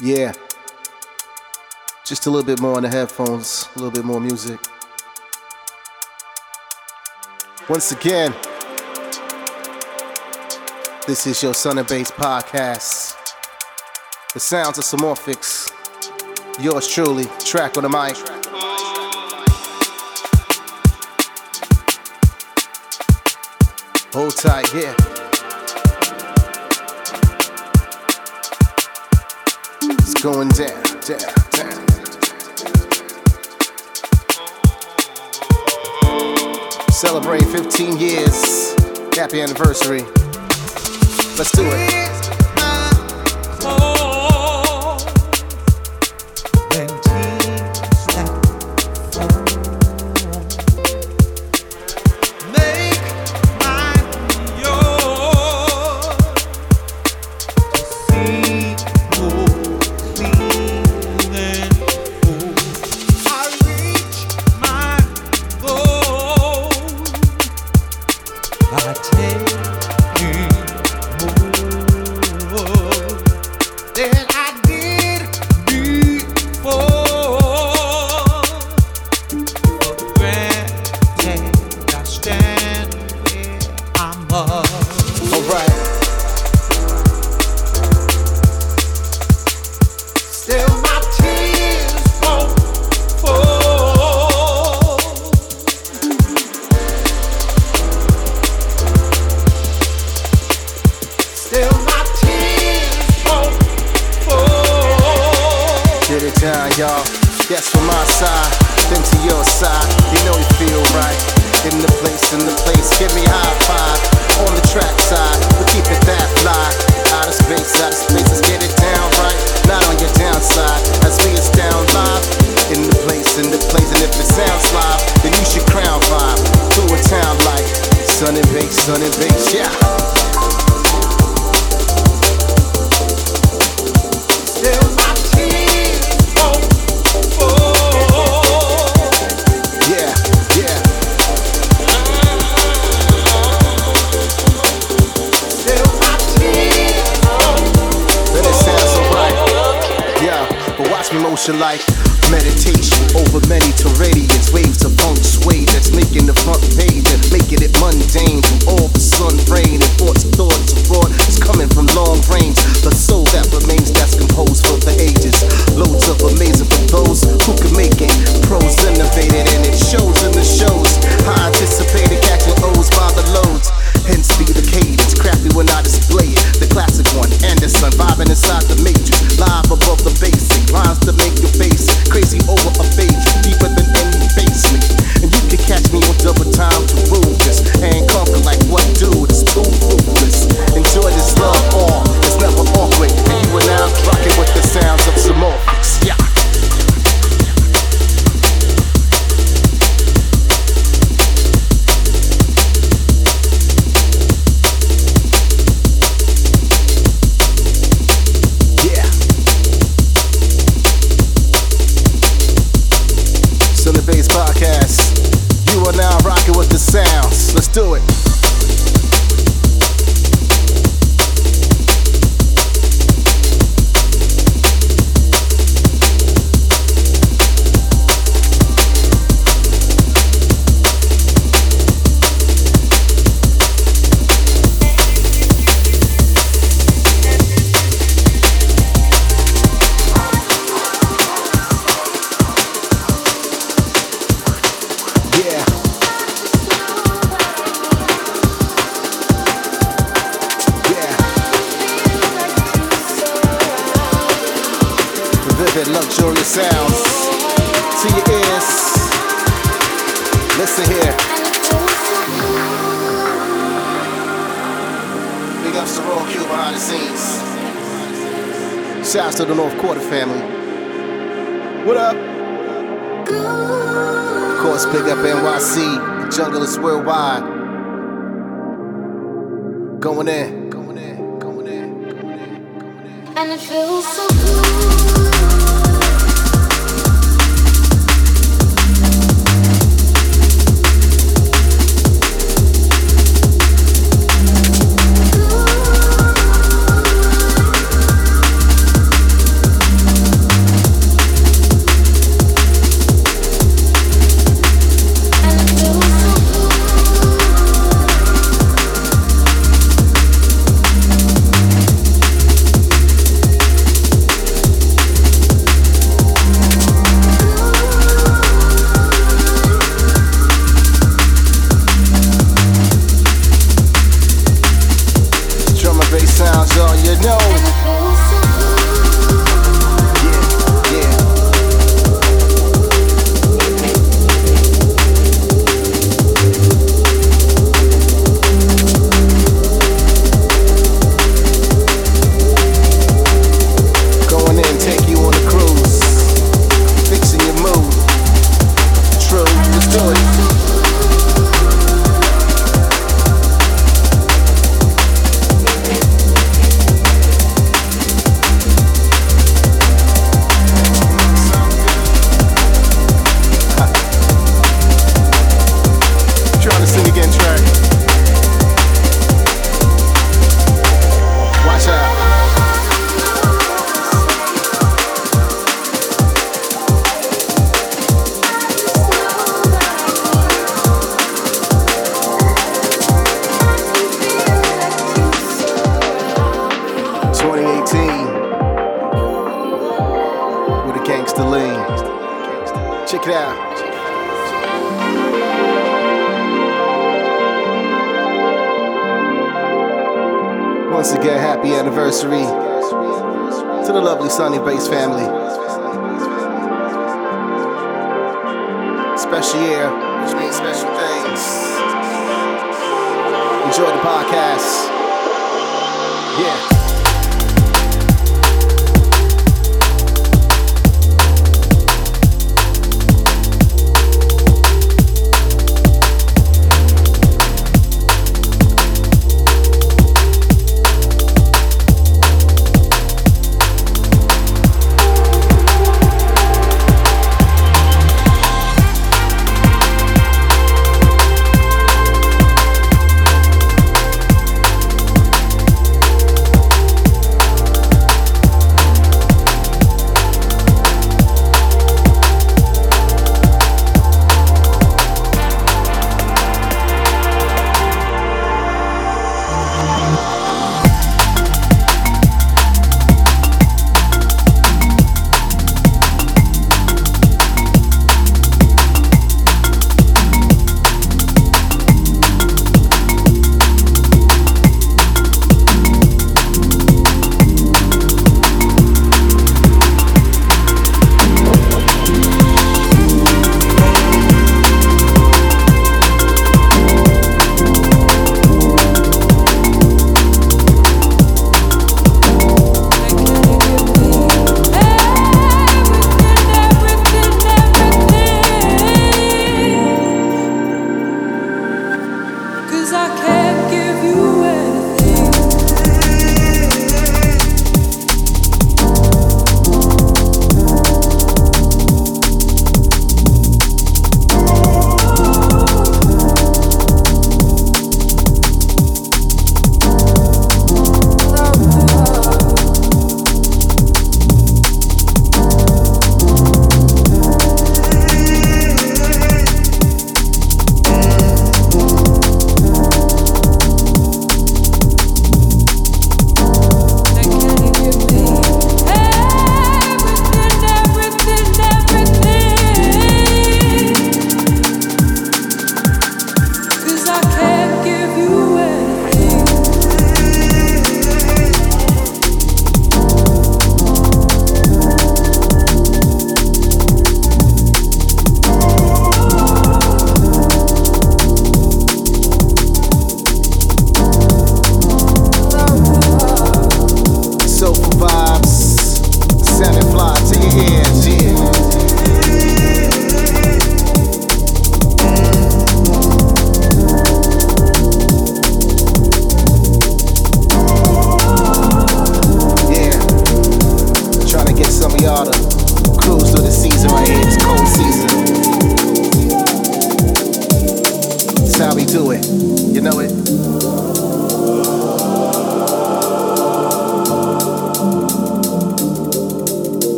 Yeah. Just a little bit more on the headphones, a little bit more music. Once again, this is your Son and Bass podcast. The sounds of Somorphics. Yours truly, track on the mic. Hold tight, yeah. going down, down, down. Celebrate 15 years. Happy anniversary. Let's do it. worldwide. Going in. Going in. Going in. Going in. Going in. And it feels so good. Enjoy the podcast.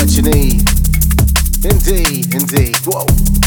What you need. Indeed, indeed. Whoa.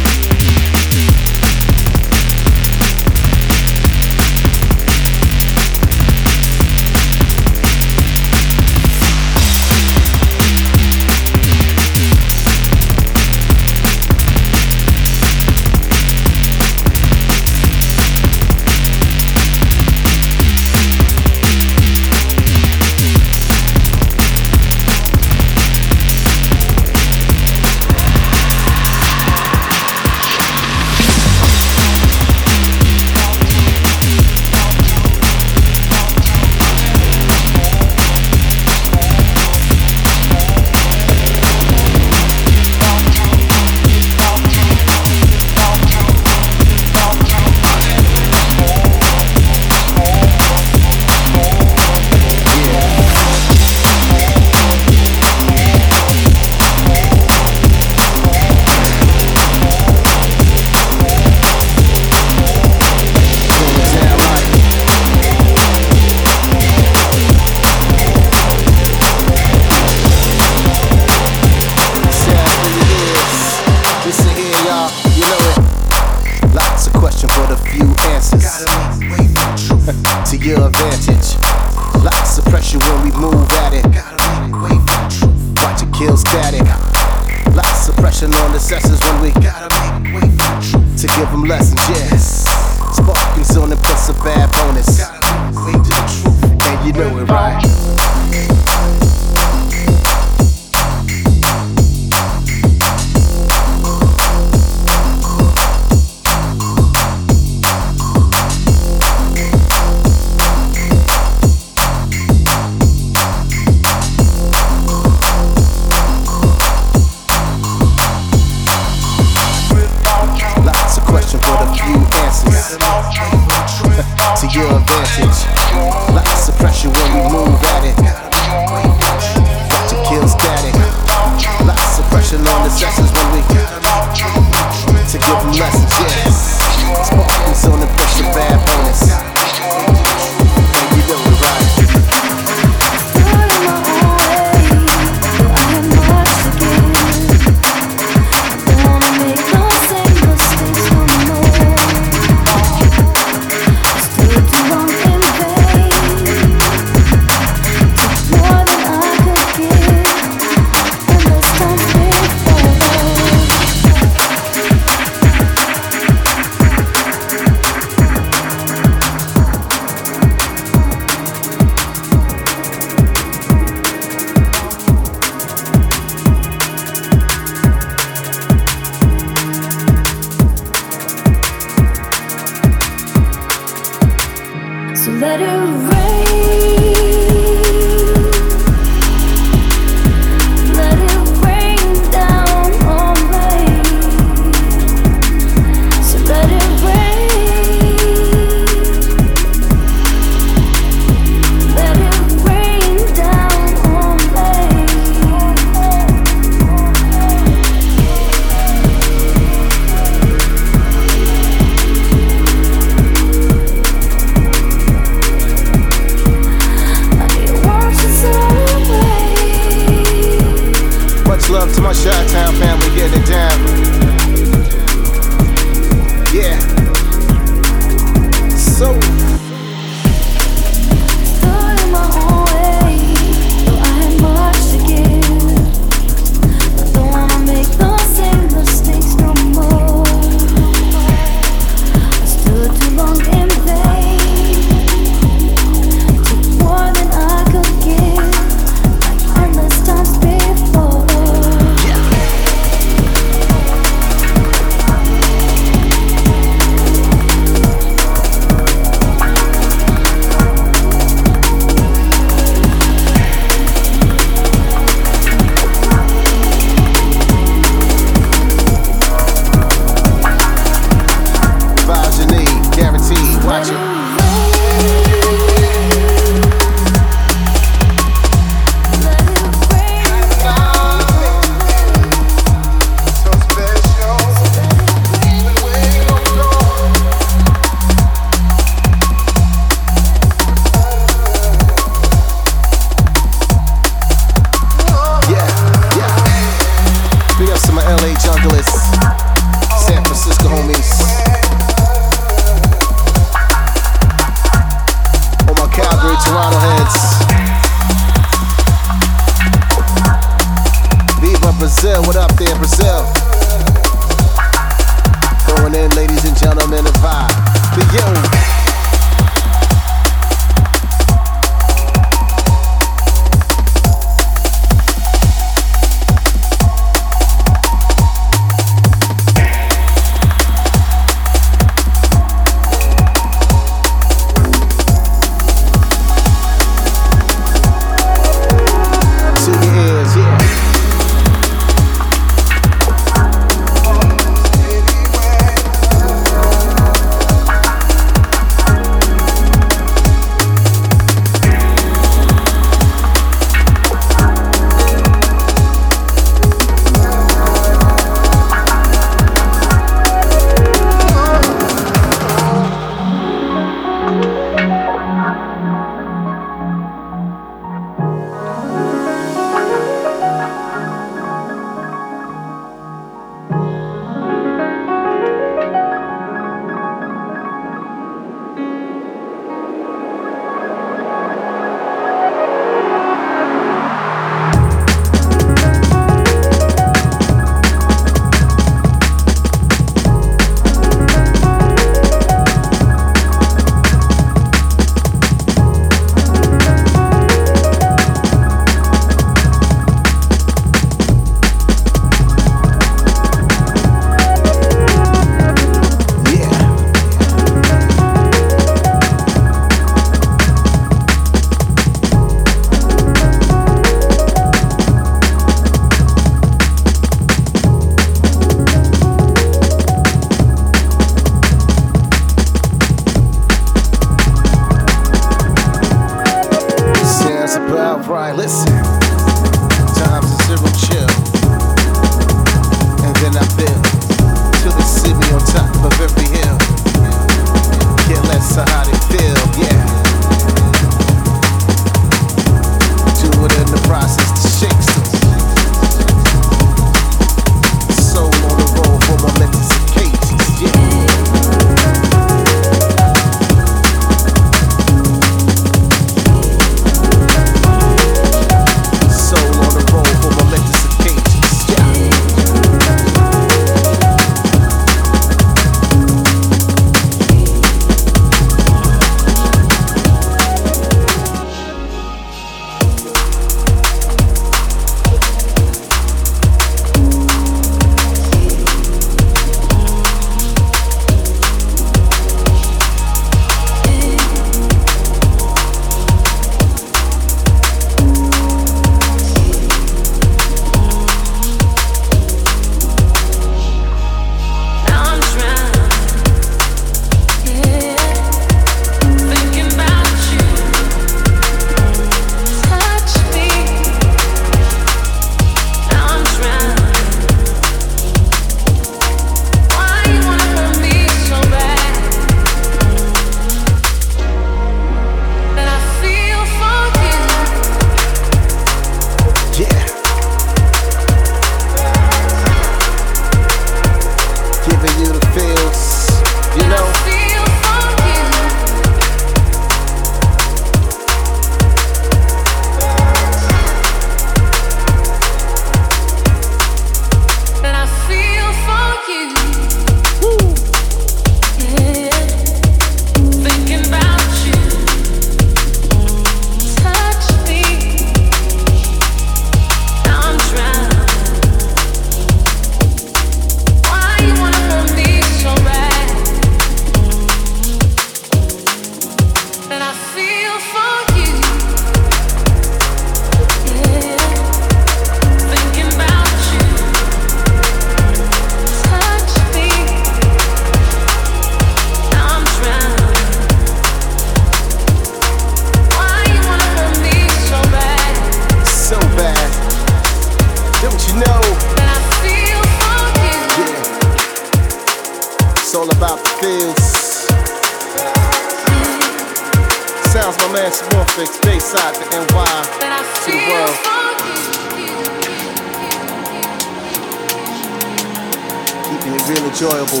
Enjoyable.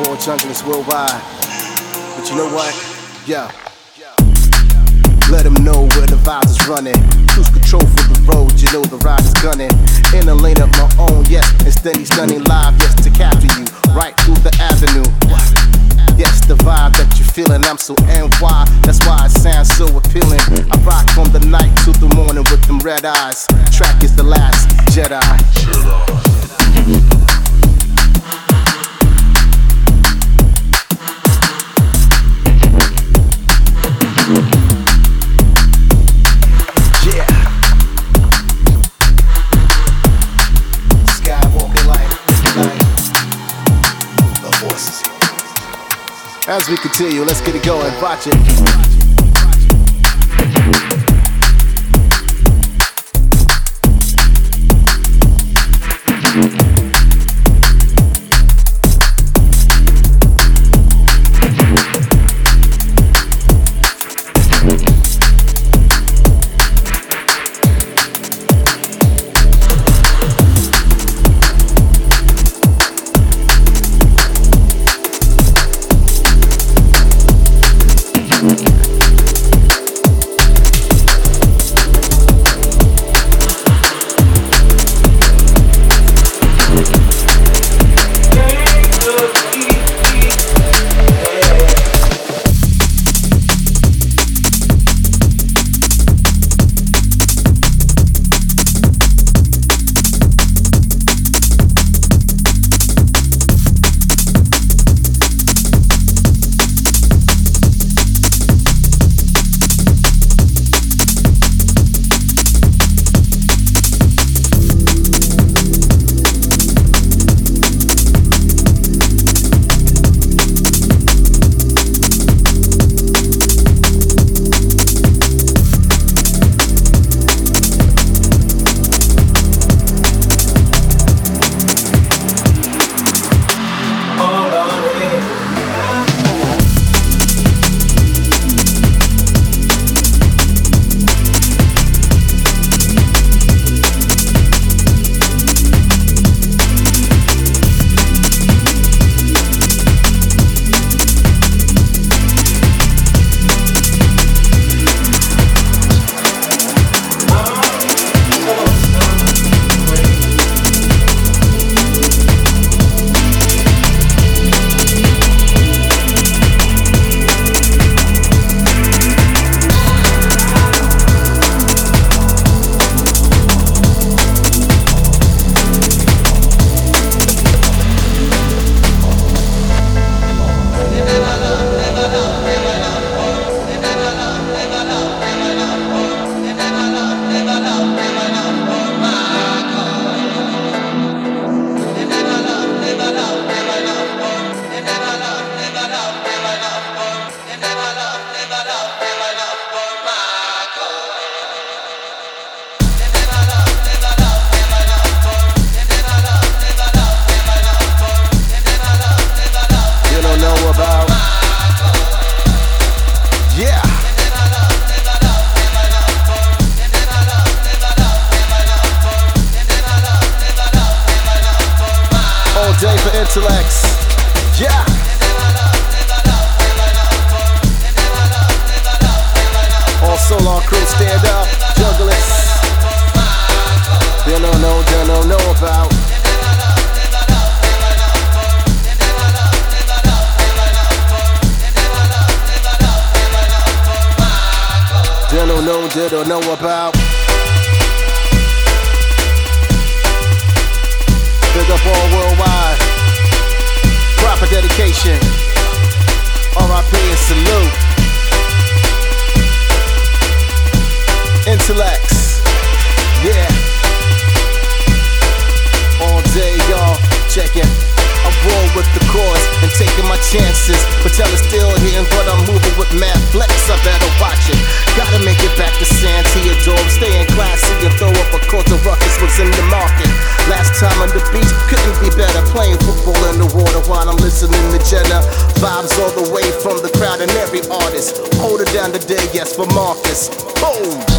All junglers worldwide. But you know what? Yeah. Let them know where the vibes is running. Cruise control for the road, you know the ride is gunning. In a lane of my own, yes, and steady stunning live, yes, to capture you right through the avenue. Yes, the vibe that you're feeling, I'm so NY, that's why it sounds so appealing. I rock from the night to the morning with them red eyes. Track is the last Jedi. Yeah. As we continue, let's get it going. Watch it. Big up all worldwide. Proper dedication. RIP and salute. Intalex. Yeah. All day, y'all. Check it. I'm with the cause and taking my chances. Patel is still here, but I'm moving with mad flex. I better watch it. Gotta make it back to San Theodore. Staying classy and throw up a culture ruckus was in the market. Last time on the beach, couldn't be better. Playing football in the water while I'm listening to Jenna. Vibes all the way from the crowd and every artist. Hold it down today, yes, for Marcus. Boom!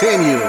Continue.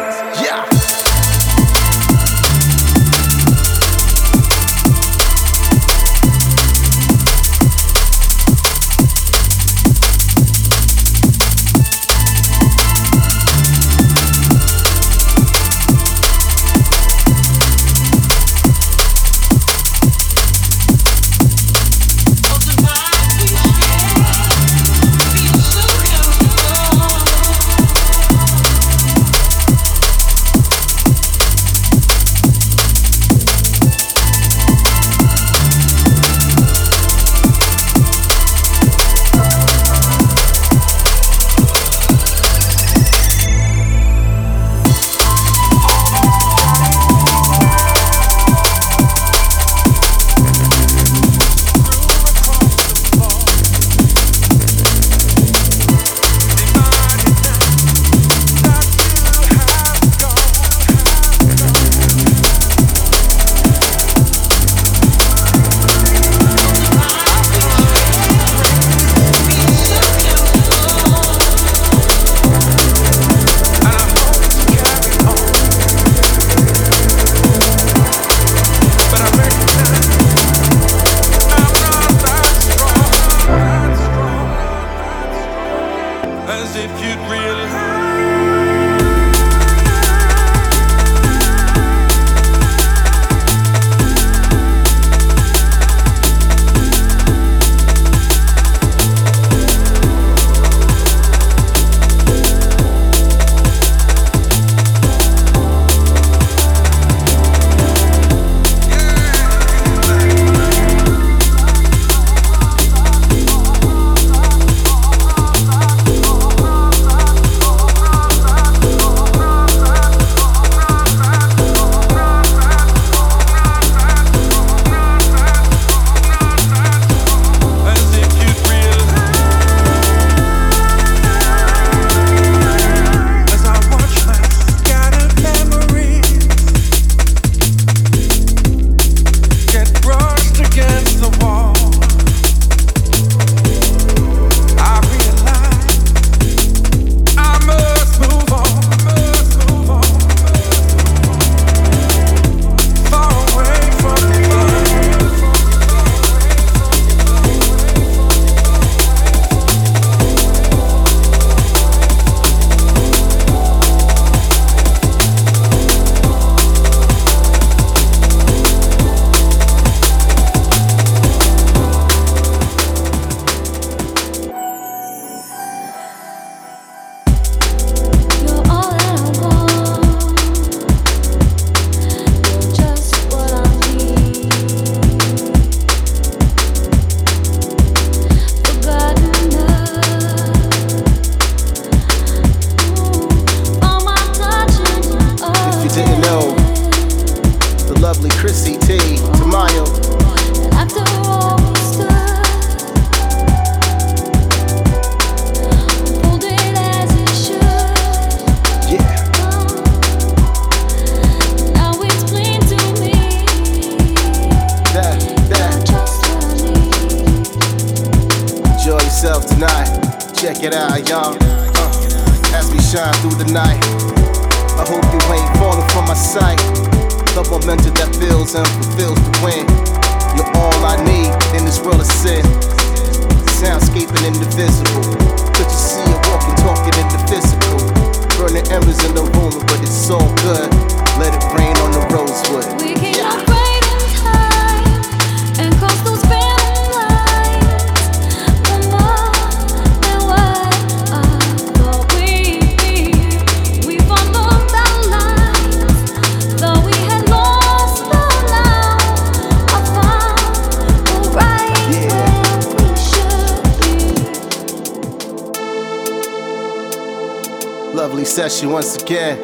Lovely session once again.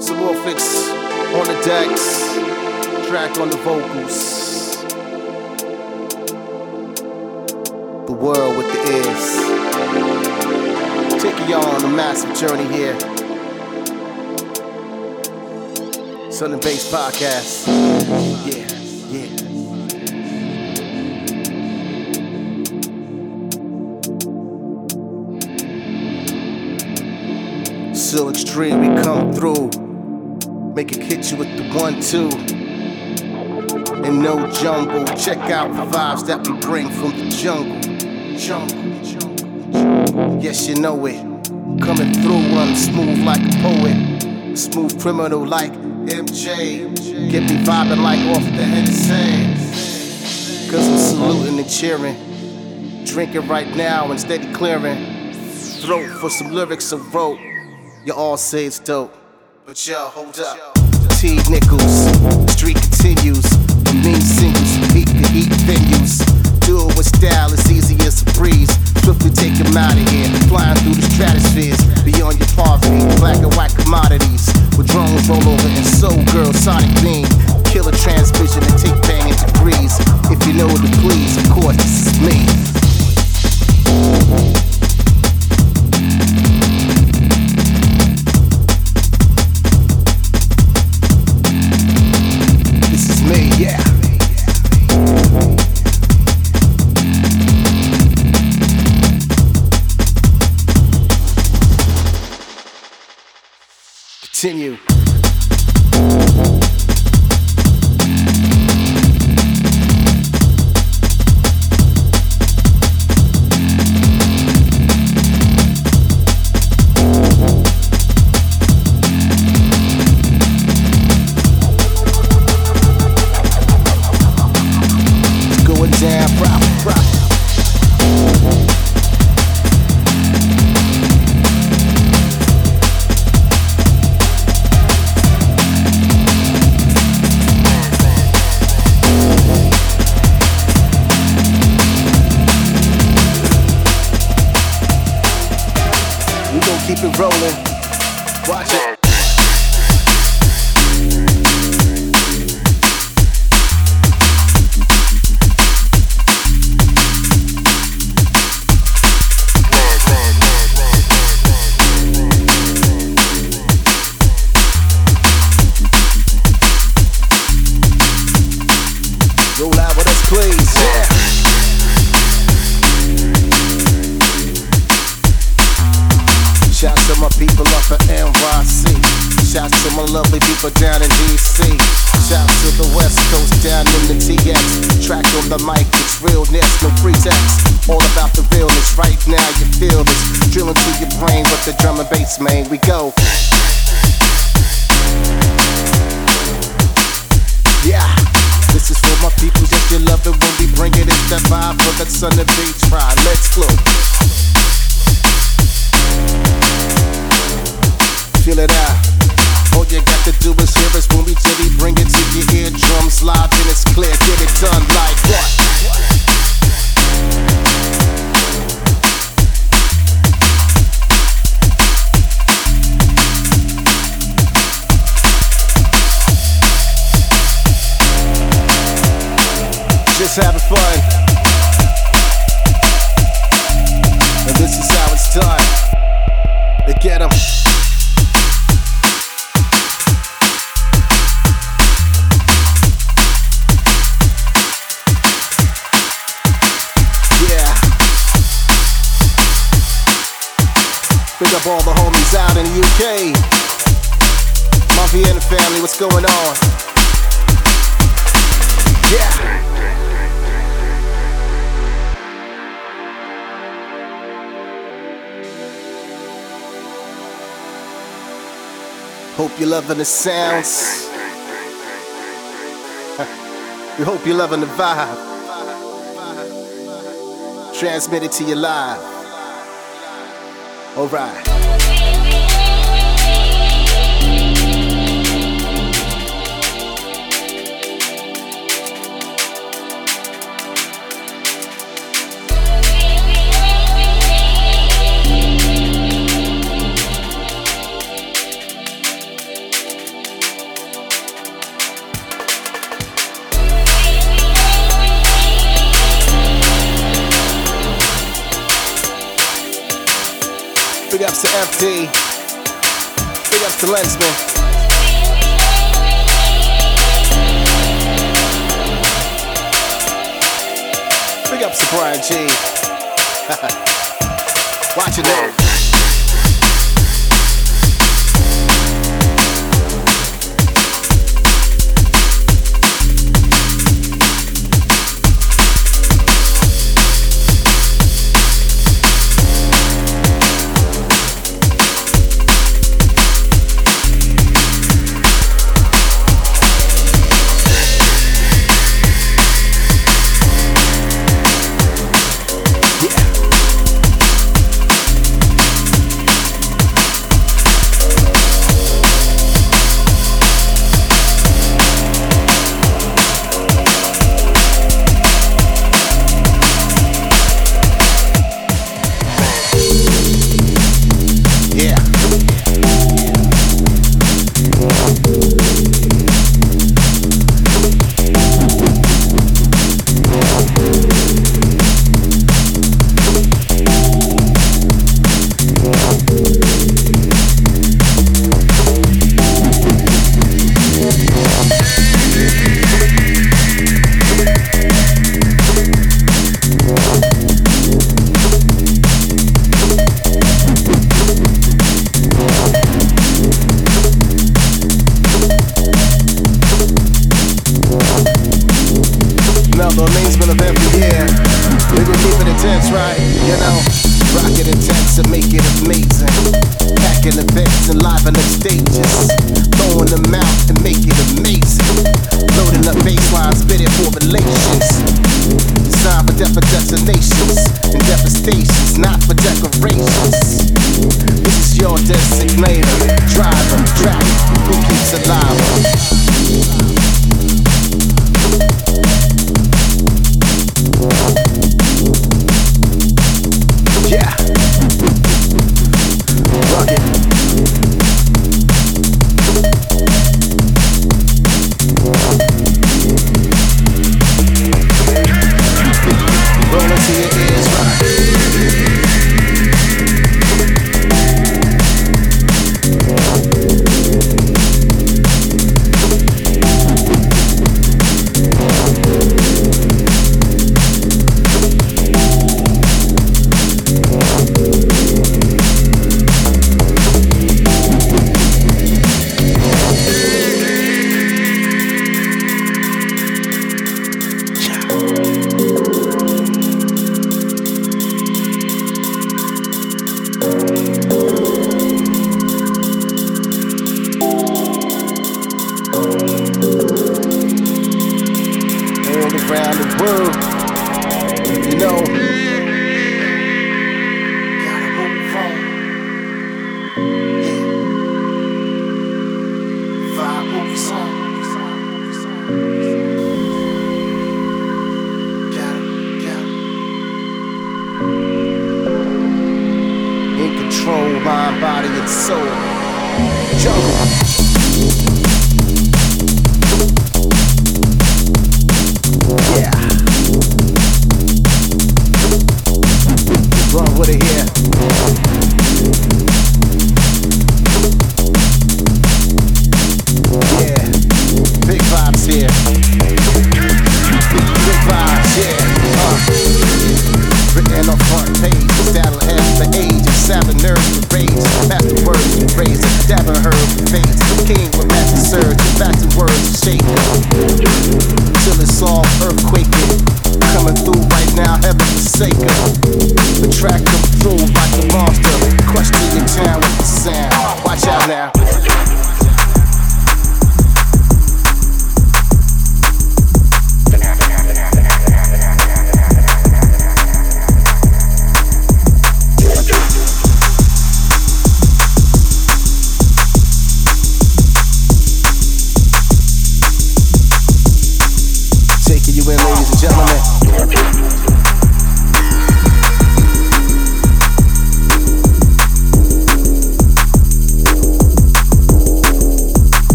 Some more fix on the decks, track on the vocals. The world with the ears. Taking y'all on a massive journey here. And Bass Podcast. Yeah. So extreme, we come through. Make it hit you with the one, two. And no jumble. Check out the vibes that we bring from the jungle. Jungle, jungle, jungle. Yes, you know it. Coming through, I'm smooth like a poet. Smooth criminal like MJ. Get me vibing like off the Hennessy. Cause I'm saluting and cheering. Drinking right now and steady clearing. Throat for some lyrics I wrote. You all say it's dope. But yo, hold up. T Nichols, street continues. The mean singles, heat the heat venues. Do it with style, it's easy as a breeze. Swiftly take 'em out of here. Flying through the stratospheres. Beyond your poverty, black and white commodities. With drones roll over and soul girl, sonic beam. Killer transmission and take banging degrees. If you know the please, of course, this is me. Lovely people down in DC. Shout to the West Coast down in the TX. Track on the mic, it's realness, no pretext. All about the realness, right now you feel this. Drilling through your brain with the drum and bass, man. We go. Yeah. This is for my people, just you love it when we bring it. That vibe for that sun and beach ride. Let's go. Feel it out. All you got to do is hear us when we till we bring it to your eardrums live and it's clear. Get it done like what? Just having fun. And this is how it's done. They get 'em. Big up all the homies out in the UK. My Vienna family, what's going on? Yeah. Hope you're loving the sounds. we hope you're loving the vibe. Transmitted to your live. All right. FD. Big up to Lensman. Big up to Bryan Gee. Watch it now.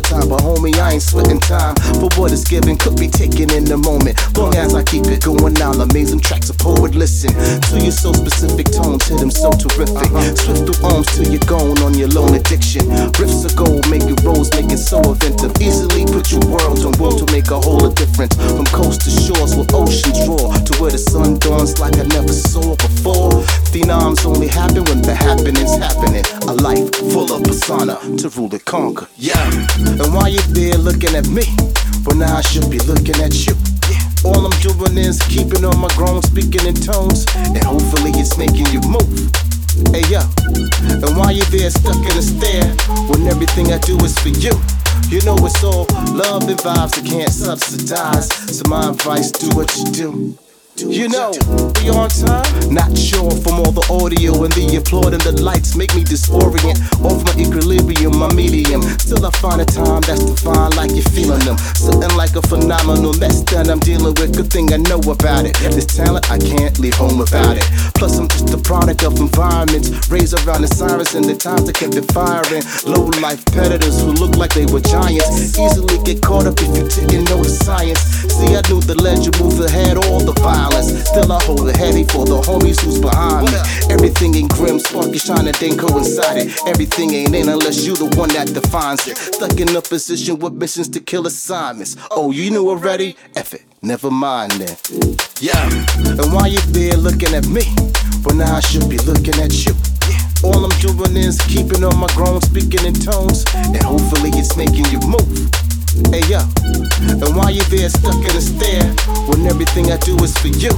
Overtime, but homie, I ain't sweating time. For what is given could be taken in the moment. Long as I keep it going down, amazing tracks a poet listen to your so specific tones, hit them so terrific. Uh-huh. Swift through arms till you're gone on your lone addiction. Riffs of gold, make it rose, make it so inventive. Easily put your worlds on will to make a whole of difference. From coast to shores where oceans roar to where the sun dawns like I never saw before. Phenoms only happen when the happening's happening. A life full of persona to rule and conquer. Yeah. And while you're there looking at me, well now I should be looking at you. All I'm doing is keeping on my grown, speaking in tones, and hopefully it's making you move. Hey yo, and while you're there stuck in a stare, when everything I do is for you. You know it's all love and vibes that can't subsidize. So my advice, do what you do. You know, we on time? Not sure from all the audio and the applaud and the lights make me disorient. Off my equilibrium, my medium. Still, I find a time that's divine, like you're feeling them. Something like a phenomenal mess that I'm dealing with. Good thing I know about it. This talent, I can't leave home without it. Plus, I'm just a product of environments raised around the sirens and the times that kept it firing. Low life predators who look like they were giants. Easily get caught up if you didn't know the science. See, I knew the legend moved ahead, all the Still, I hold it heavy for the homies who's behind me. Everything ain't grim, sparky shining, then coincide it. Everything ain't in unless you the one that defines it. Stuck in a position with missions to kill assignments. Oh, you knew already? F it, never mind then. Yeah, and why you're there looking at me, well now I should be looking at you. Yeah. All I'm doing is keeping on my grown, speaking in tones, and hopefully it's making you move. Hey yo, and while you're there stuck in a stare, when everything I do is for you.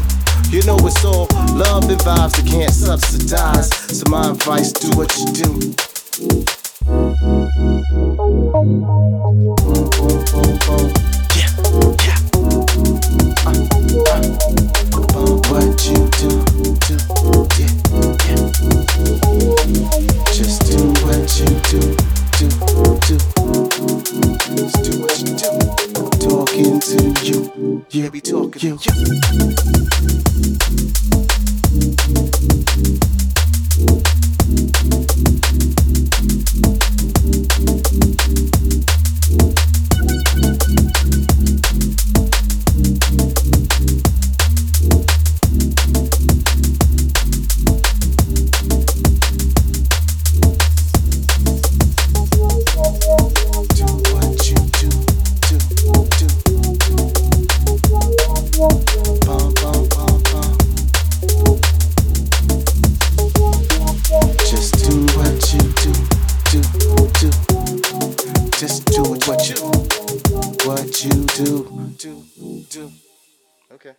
You know it's all love and vibes that can't subsidize. So my advice, do what you do. Yeah, yeah. Uh, uh, what you do, do, you, you, you, you. Okay.